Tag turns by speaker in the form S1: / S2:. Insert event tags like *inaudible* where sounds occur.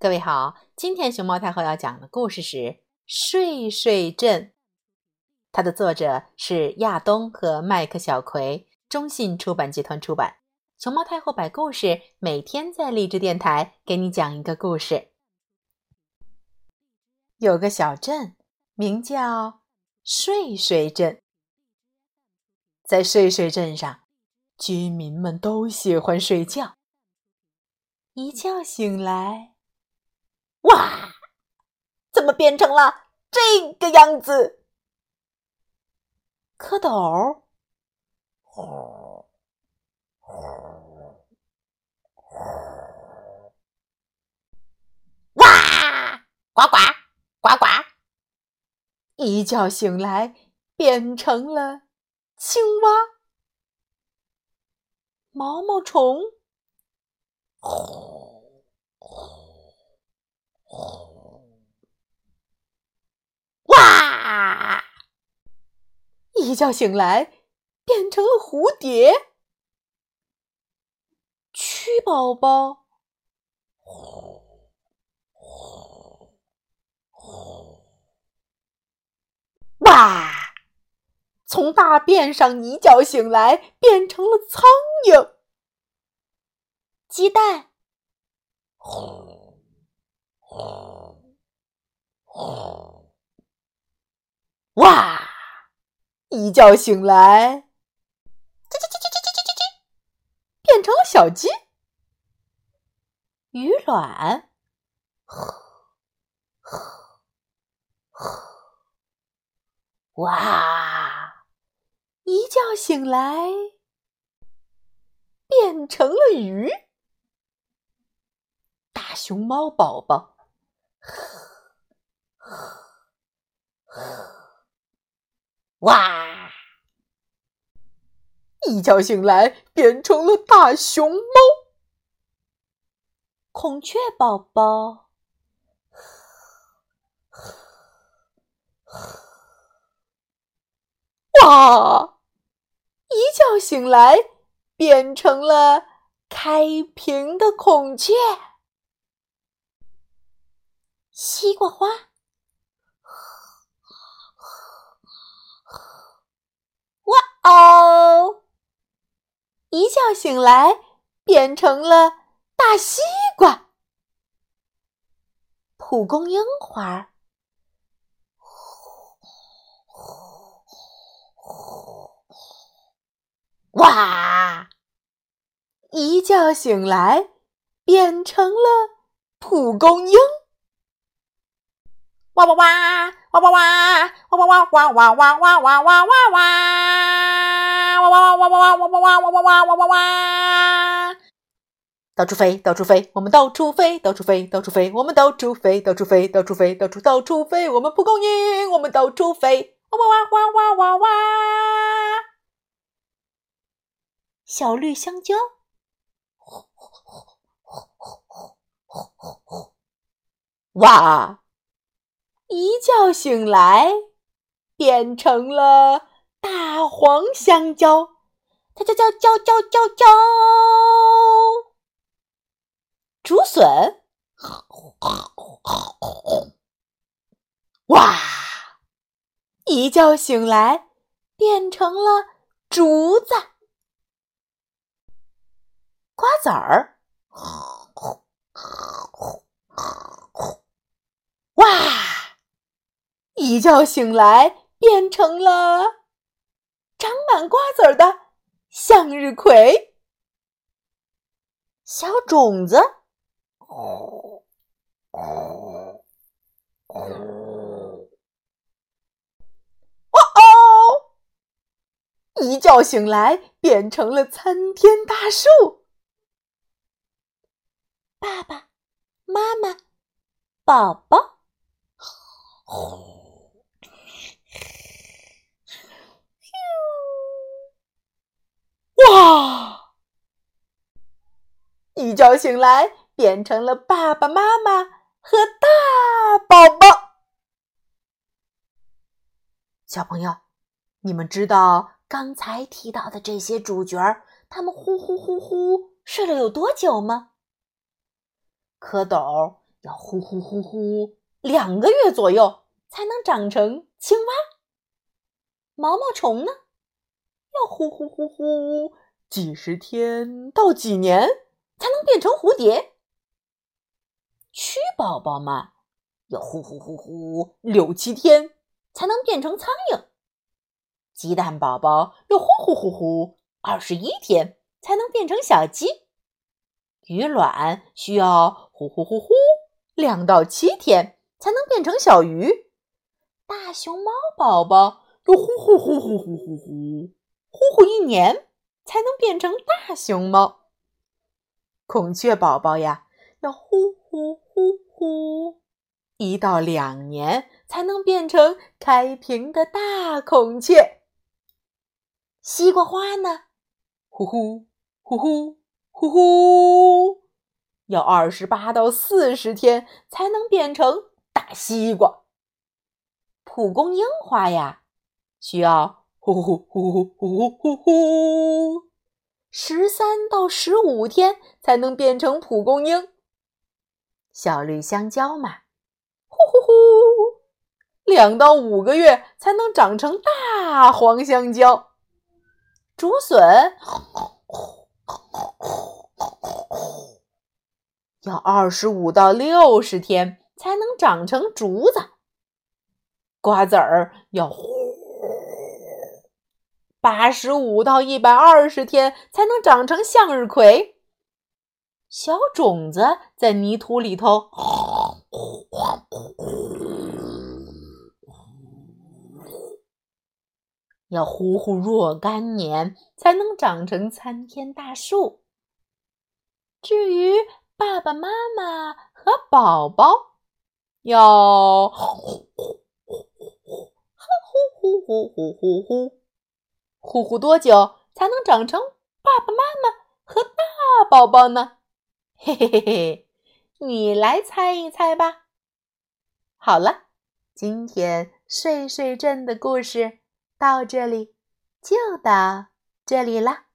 S1: 各位好，今天熊猫太后要讲的故事是《睡睡镇》，它的作者是亚东和麦克小葵，中信出版集团出版。熊猫太后摆故事，每天在励志电台给你讲一个故事。有个小镇，名叫睡睡镇，在睡睡镇上，居民们都喜欢睡觉，一觉醒来。哇！怎么变成了这个样子？蝌蚪，哇！呱呱呱呱！一觉醒来变成了青蛙、毛毛虫。呼哇！一觉醒来，变成了蝴蝶、蛆宝宝。哇！从大便上一觉醒来，变成了苍蝇、鸡蛋。哇！一觉醒来，叽叽叽叽叽叽叽叽，变成了小鸡。鱼卵，哇！一觉醒来，变成了鱼。大熊猫宝宝。哇！一觉醒来变成了大熊猫，孔雀宝宝。哇！一觉醒来变成了开屏的孔雀，西瓜花。哇哦，一觉醒来变成了大西瓜，蒲公英花儿。哇！一觉醒来变成了蒲公英。哇哇哇哇哇！哇哇哇！哇哇哇！哇哇哇！哇哇哇！哇哇！哇哇哇哇哇哇哇哇哇哇哇哇！到处飞，到处飞，我们到处飞，到处飞，到处飞，我们到处飞，到处飞，到处飞，到处到处飞，我们蒲公英，我们到处飞，哇哇哇哇哇哇哇！小绿香蕉，哇！一觉醒来，变成了。大黄香蕉，叫叫叫叫叫叫叫，竹笋，哇！一觉醒来变成了竹子，瓜子儿，哇！一觉醒来变成了。长满瓜子儿的向日葵，小种子，哦哦哦！一觉醒来变成了参天大树，爸爸妈妈，宝宝。哇！一觉醒来变成了爸爸妈妈和大宝宝。小朋友，你们知道刚才提到的这些主角，他们呼呼呼呼睡了有多久吗？蝌蚪要呼呼呼呼两个月左右才能长成青蛙。毛毛虫呢，要呼呼呼呼几十天到几年才能变成蝴蝶。蛆宝宝嘛，要呼呼呼呼六七天才能变成苍蝇。鸡蛋宝宝要呼呼呼呼二十一天才能变成小鸡。鱼卵需要呼呼呼呼两到七天才能变成小鱼。大熊猫宝宝要呼呼呼呼呼呼呼呼呼一年才能变成大熊猫。孔雀宝宝呀，要呼呼呼呼一到两年才能变成开屏的大孔雀。西瓜花呢，呼呼呼呼。呼呼，要二十八到四十天才能变成大西瓜。蒲公英花呀，需要呼呼呼呼呼呼呼呼，十三到十五天才能变成蒲公英。小绿香蕉嘛，呼呼呼，两到五个月才能长成大黄香蕉。竹笋。要二十五到六十天才能长成竹子，瓜子儿要八十五到一百二十天才能长成向日葵。小种子在泥土里头，要呼呼若干年才能长成参天大树。至于爸爸妈妈和宝宝，要呼呼呼呼呼呼呼呼呼呼呼呼多久才能长成爸爸妈妈和大宝宝呢？嘿 *laughs* 嘿嘿嘿，你来猜一猜吧。好了，今天睡睡镇的故事到这里就到这里了。